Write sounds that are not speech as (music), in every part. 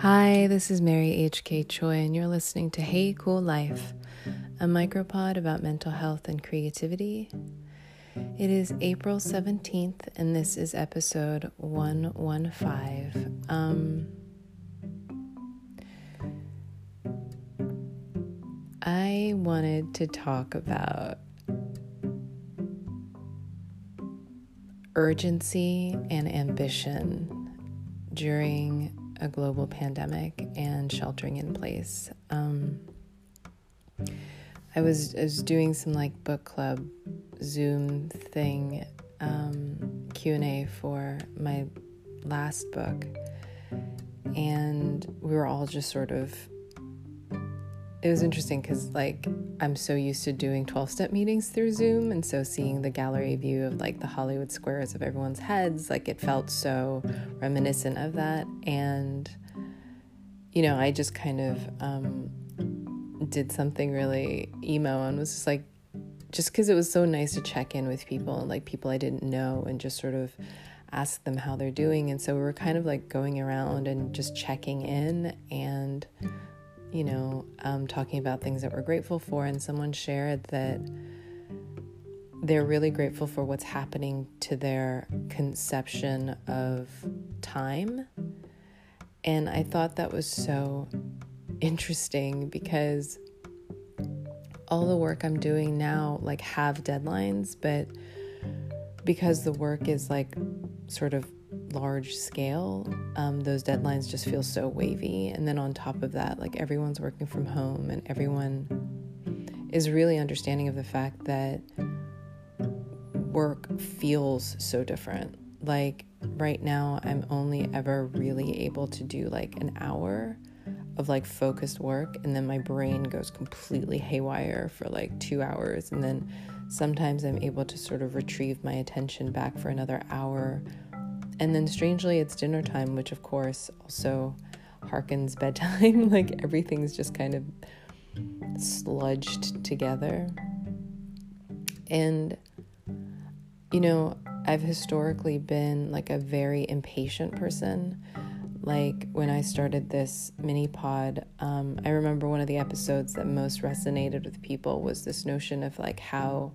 Hi, this is Mary H.K. Choi, and you're listening to Hey Cool Life, a micropod about mental health and creativity. It is April 17th, and this is episode 115. Um, I wanted to talk about urgency and ambition during a global pandemic and sheltering in place. Um, I was I was doing some like book club Zoom thing um, Q and A for my last book, and we were all just sort of it was interesting because like i'm so used to doing 12 step meetings through zoom and so seeing the gallery view of like the hollywood squares of everyone's heads like it felt so reminiscent of that. And you know i just kind of um, did something really emo and was just like just because it was so nice to check in with people and like people i didn't know and just sort of ask them how they're doing. And so we were kind of like going around and just checking in and you know, um, talking about things that we're grateful for, and someone shared that they're really grateful for what's happening to their conception of time. And I thought that was so interesting because all the work I'm doing now like have deadlines, but because the work is like sort of large scale, um, those deadlines just feel so wavy. And then on top of that, like everyone's working from home and everyone is really understanding of the fact that work feels so different. Like right now, I'm only ever really able to do like an hour of like focused work, and then my brain goes completely haywire for like two hours. And then sometimes I'm able to sort of retrieve my attention back for another hour and then strangely, it's dinner time, which of course also harkens bedtime. (laughs) like everything's just kind of sludged together. And, you know, I've historically been like a very impatient person. Like when I started this mini pod, um, I remember one of the episodes that most resonated with people was this notion of like how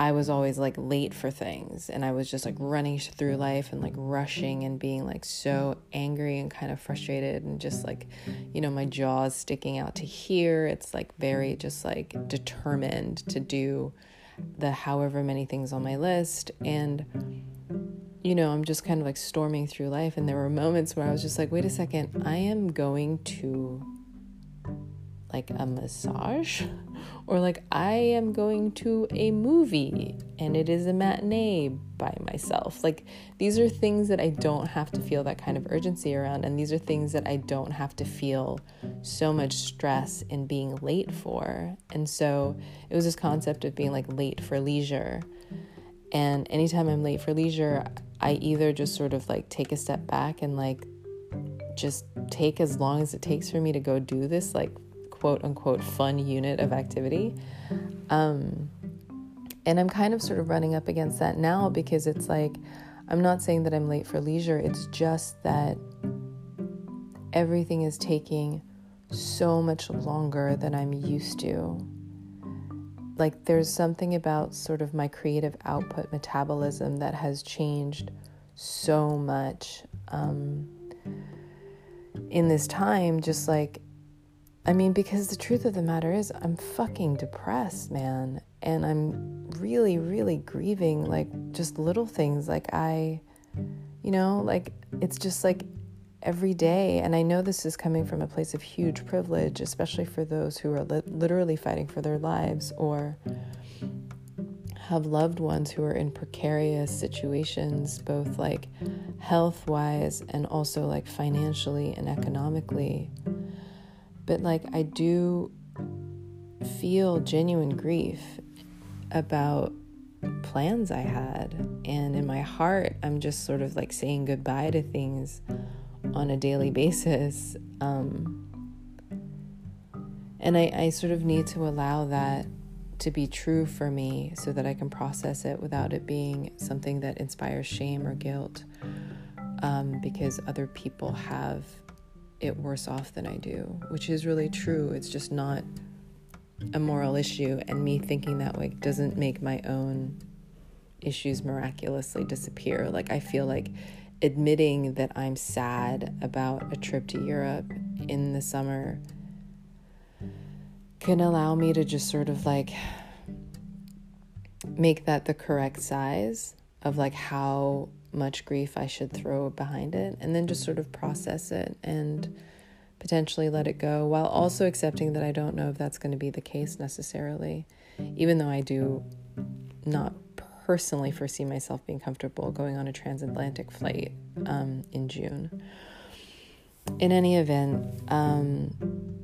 I was always like late for things and I was just like mm-hmm. running through mm-hmm. life and like rushing and being like so mm-hmm. angry and kind of frustrated and just like, you know, my jaws sticking out to here. It's like very just like determined to do the however many things on my list. And, you know, I'm just kind of like storming through life. And there were moments where I was just like, wait a second, I am going to like a massage or like I am going to a movie and it is a matinee by myself. Like these are things that I don't have to feel that kind of urgency around and these are things that I don't have to feel so much stress in being late for. And so it was this concept of being like late for leisure. And anytime I'm late for leisure, I either just sort of like take a step back and like just take as long as it takes for me to go do this like quote unquote fun unit of activity. Um, and I'm kind of sort of running up against that now because it's like, I'm not saying that I'm late for leisure, it's just that everything is taking so much longer than I'm used to. Like, there's something about sort of my creative output metabolism that has changed so much um, in this time. Just like I mean, because the truth of the matter is, I'm fucking depressed, man. And I'm really, really grieving, like, just little things. Like, I, you know, like, it's just like every day. And I know this is coming from a place of huge privilege, especially for those who are li- literally fighting for their lives or have loved ones who are in precarious situations, both like health wise and also like financially and economically. But like, I do feel genuine grief about plans I had. And in my heart, I'm just sort of like saying goodbye to things on a daily basis. Um, and I, I sort of need to allow that to be true for me so that I can process it without it being something that inspires shame or guilt um, because other people have it worse off than I do, which is really true. It's just not a moral issue, and me thinking that way doesn't make my own issues miraculously disappear. Like, I feel like admitting that I'm sad about a trip to Europe in the summer can allow me to just sort of like make that the correct size of like how much grief I should throw behind it and then just sort of process it and potentially let it go while also accepting that I don't know if that's going to be the case necessarily, even though I do not personally foresee myself being comfortable going on a transatlantic flight um, in June. In any event, um,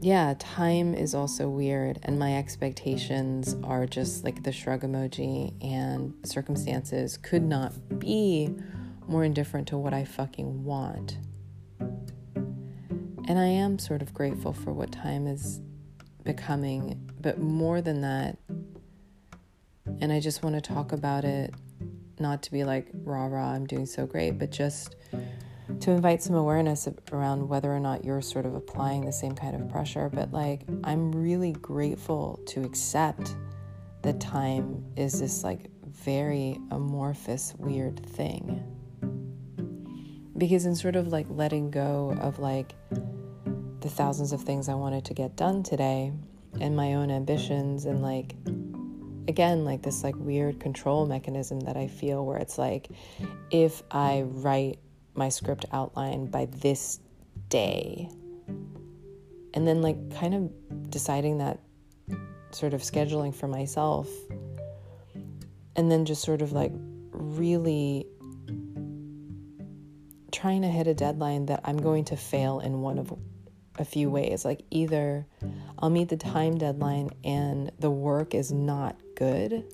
yeah, time is also weird, and my expectations are just like the shrug emoji, and circumstances could not be more indifferent to what I fucking want. And I am sort of grateful for what time is becoming, but more than that, and I just want to talk about it, not to be like, rah rah, I'm doing so great, but just to invite some awareness around whether or not you're sort of applying the same kind of pressure. But like, I'm really grateful to accept that time is this like very amorphous, weird thing. Because in sort of like letting go of like the thousands of things I wanted to get done today and my own ambitions and like again like this like weird control mechanism that I feel where it's like if I write my script outline by this day. And then, like, kind of deciding that sort of scheduling for myself. And then just sort of like really trying to hit a deadline that I'm going to fail in one of a few ways. Like, either I'll meet the time deadline and the work is not good,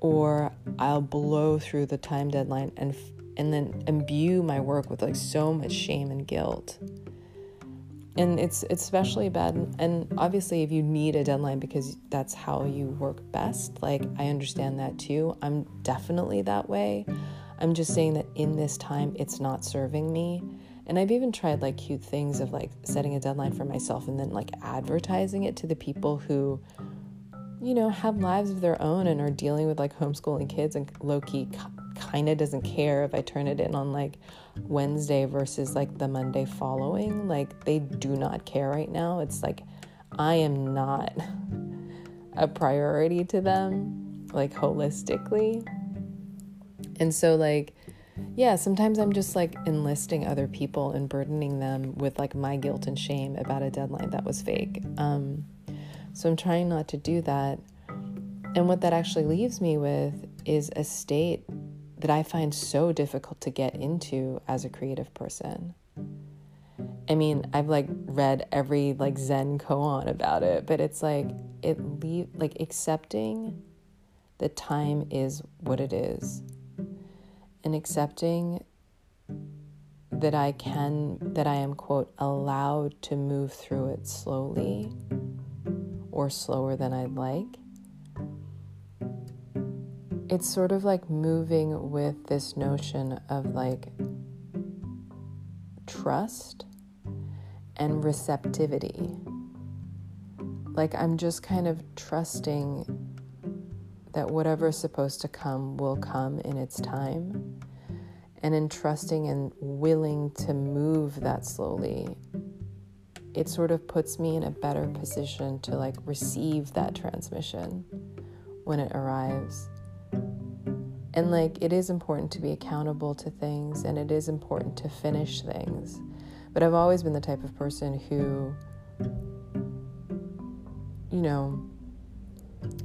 or I'll blow through the time deadline and and then imbue my work with like so much shame and guilt. And it's it's especially bad and obviously if you need a deadline because that's how you work best like i understand that too. I'm definitely that way. I'm just saying that in this time it's not serving me. And i've even tried like cute things of like setting a deadline for myself and then like advertising it to the people who you know have lives of their own and are dealing with like homeschooling kids and low-key kind of doesn't care if I turn it in on like Wednesday versus like the Monday following. Like they do not care right now. It's like I am not a priority to them, like holistically. And so, like, yeah, sometimes I'm just like enlisting other people and burdening them with like my guilt and shame about a deadline that was fake. Um, so I'm trying not to do that. And what that actually leaves me with is a state that I find so difficult to get into as a creative person. I mean, I've like read every like Zen koan about it, but it's like it leave like accepting that time is what it is and accepting that I can that I am quote allowed to move through it slowly or slower than I'd like it's sort of like moving with this notion of like trust and receptivity. Like, I'm just kind of trusting that whatever is supposed to come will come in its time. And in trusting and willing to move that slowly, it sort of puts me in a better position to like receive that transmission when it arrives. And like, it is important to be accountable to things and it is important to finish things. But I've always been the type of person who, you know,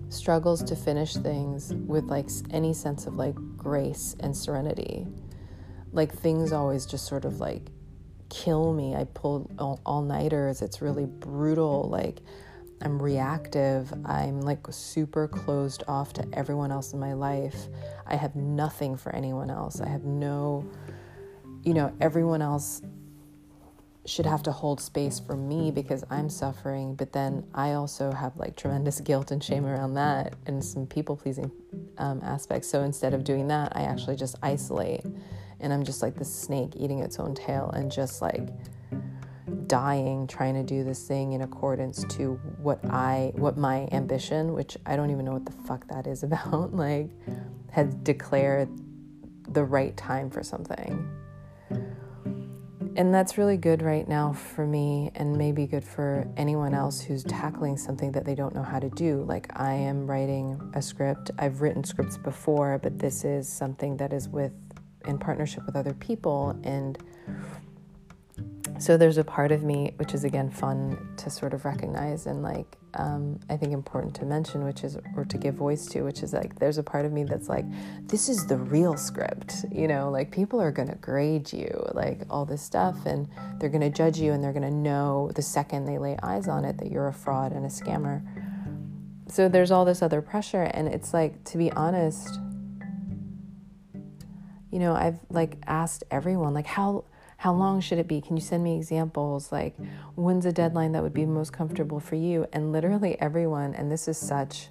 struggles to finish things with like any sense of like grace and serenity. Like, things always just sort of like kill me. I pull all nighters. It's really brutal. Like, I'm reactive. I'm like super closed off to everyone else in my life. I have nothing for anyone else. I have no, you know, everyone else should have to hold space for me because I'm suffering, but then I also have like tremendous guilt and shame around that and some people pleasing um, aspects. So instead of doing that, I actually just isolate and I'm just like the snake eating its own tail and just like dying trying to do this thing in accordance to what I what my ambition, which I don't even know what the fuck that is (laughs) about, like had declared the right time for something. And that's really good right now for me, and maybe good for anyone else who's tackling something that they don't know how to do. Like, I am writing a script. I've written scripts before, but this is something that is with in partnership with other people. And so there's a part of me, which is again fun to sort of recognize and like um, I think important to mention, which is, or to give voice to, which is like, there's a part of me that's like, this is the real script, you know, like people are to grade you, like all this stuff, and they're to judge you, and they're to know the second they lay eyes on it that you're a fraud and a scammer. So there's all this other pressure, and it's like, to be honest, you know, I've like asked everyone, like, how, how long should it be? Can you send me examples? Like, when's a deadline that would be most comfortable for you? And literally everyone, and this is such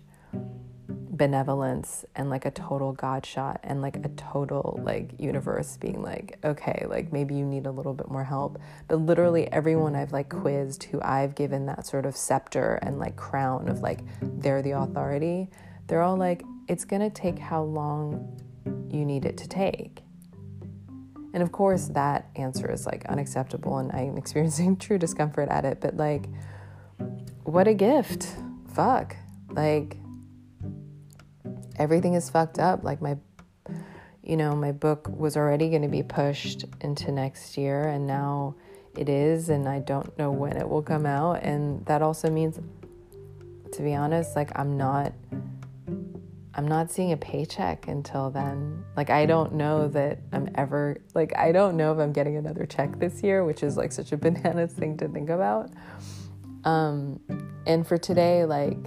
benevolence and like a total God shot and like a total like universe being like, okay, like maybe you need a little bit more help. But literally everyone I've like quizzed who I've given that sort of scepter and like crown of like they're the authority, they're all like, it's gonna take how long you need it to take. And of course, that answer is like unacceptable, and I'm (laughs) experiencing true discomfort at it. But like, what a gift. Fuck. Like, everything is fucked up. Like, my, you know, my book was already going to be pushed into next year, and now it is, and I don't know when it will come out. And that also means, to be honest, like, I'm not I'm not seeing a paycheck until then. Like, I don't know that I'm ever, like, I don't know if I'm getting another check this year, which is like such a (laughs) bananas thing to think about. Um, and for today, like,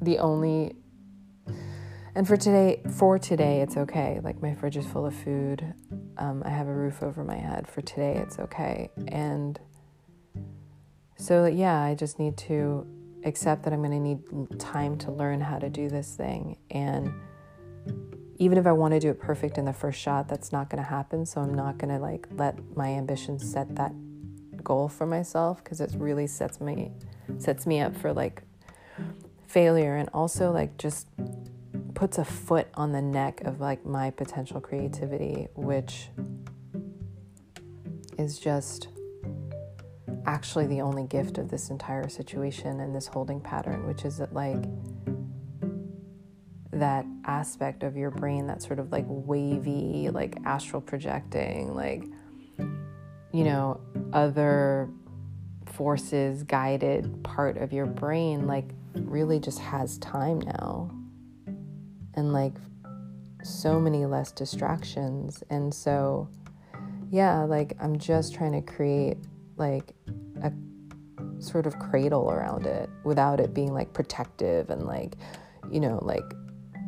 the only, and for today, for today, it's okay. Like, my fridge is full of food. Um, I have a roof over my head. For today, it's okay. And so, yeah, I just need to accept that I'm going to need time to learn how to do this thing. And even if I want to do it perfect in the first shot, that's not going to happen. So I'm not going to like let my ambition set that goal for myself because it really sets me sets me up for like failure and also like just puts a foot on the neck of like my potential creativity, which is just actually the only gift of this entire situation and this holding pattern, which is that, like, that aspect of your brain that's sort of like wavy, like astral projecting, like, you know, other forces guided part of your brain, like, really just has time now. And like, so many less distractions. And so, yeah, like, I'm just trying to create like a sort of cradle around it without it being like protective and like, you know, like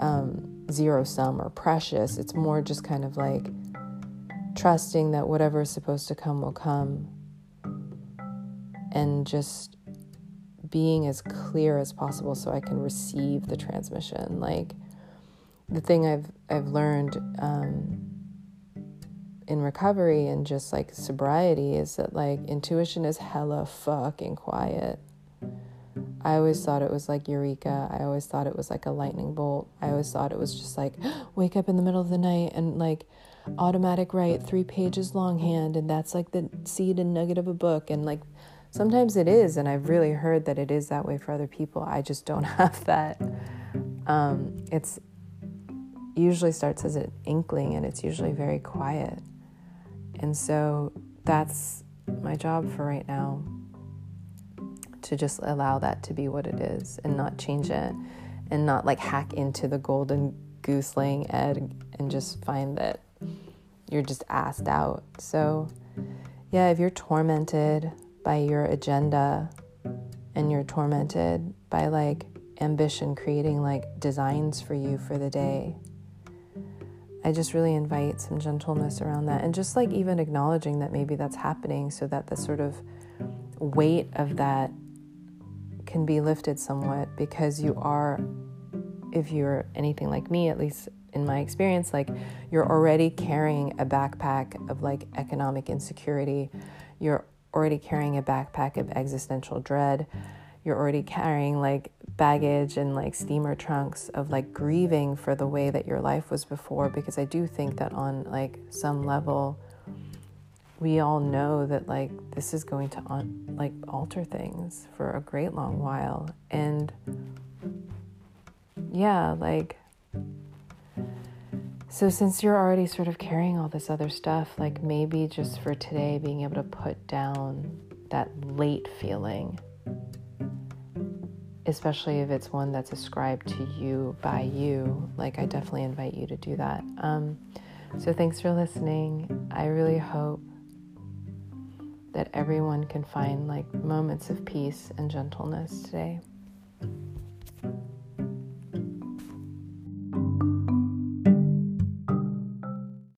um, zero sum or precious. It's more just kind of like trusting that whatever is supposed to come will come and just being as clear as possible so I can receive the transmission. Like the thing I've I've learned um, in recovery and just like sobriety is that like intuition is hella fucking quiet. I always thought it was like eureka. I always thought it was like a lightning bolt. I always thought it was just like (gasps) wake up in the middle of the night and like automatic write three pages longhand and that's like the seed and nugget of a book and like sometimes it is and I've really heard that it is that way for other people. I just don't (laughs) have that. Um, it's usually starts as an inkling and it's usually very quiet. And so that's my job for right now to just allow that to be what it is and not change it and not like hack into the golden goose laying egg and just find that you're just asked out. So, yeah, if you're tormented by your agenda and you're tormented by like ambition creating like designs for you for the day I just really invite some gentleness around that and just like even acknowledging that maybe that's happening so that the sort of weight of that can be lifted somewhat because you are, if you're anything like me, at least in my experience, like you're already carrying a backpack of like economic insecurity. You're already carrying a backpack of existential dread. You're already carrying like baggage and like steamer trunks of like grieving for the way that your life was before because I do think that on like some level we all know that like this is going to un- like alter things for a great long while. And yeah like so since you're already sort of carrying all this other stuff like maybe just for today being able to put down that late feeling especially if it's one that's ascribed to you by you. Like i definitely invite you to do that. Um, so thanks for listening. I really hope that everyone can find like moments of peace and gentleness today.